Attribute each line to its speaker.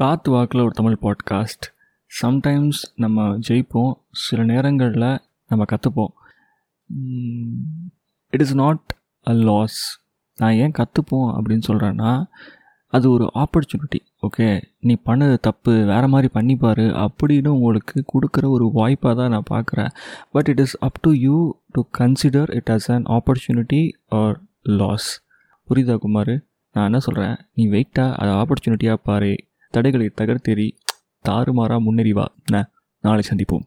Speaker 1: காத்து வாக்கில் ஒரு தமிழ் பாட்காஸ்ட் சம்டைம்ஸ் நம்ம ஜெயிப்போம் சில நேரங்களில் நம்ம கற்றுப்போம் it is not a loss நான் ஏன் கற்றுப்போம் அப்படின்னு சொல்கிறேன்னா அது ஒரு ஆப்பர்ச்சுனிட்டி ஓகே நீ பண்ணது தப்பு வேறு மாதிரி பண்ணிப்பார் அப்படின்னு உங்களுக்கு கொடுக்குற ஒரு வாய்ப்பாக தான் நான் பார்க்குறேன் but it is up to you to consider it as an opportunity or loss புரியுதா குமார்? நான் என்ன சொல்கிறேன் நீ வெயிட்டாக அதை ஆப்பர்ச்சுனிட்டியாக பாரு. தடைகளை தகர்த்தெறி தாறுமாறா முன்னேறிவா நாளை சந்திப்போம்.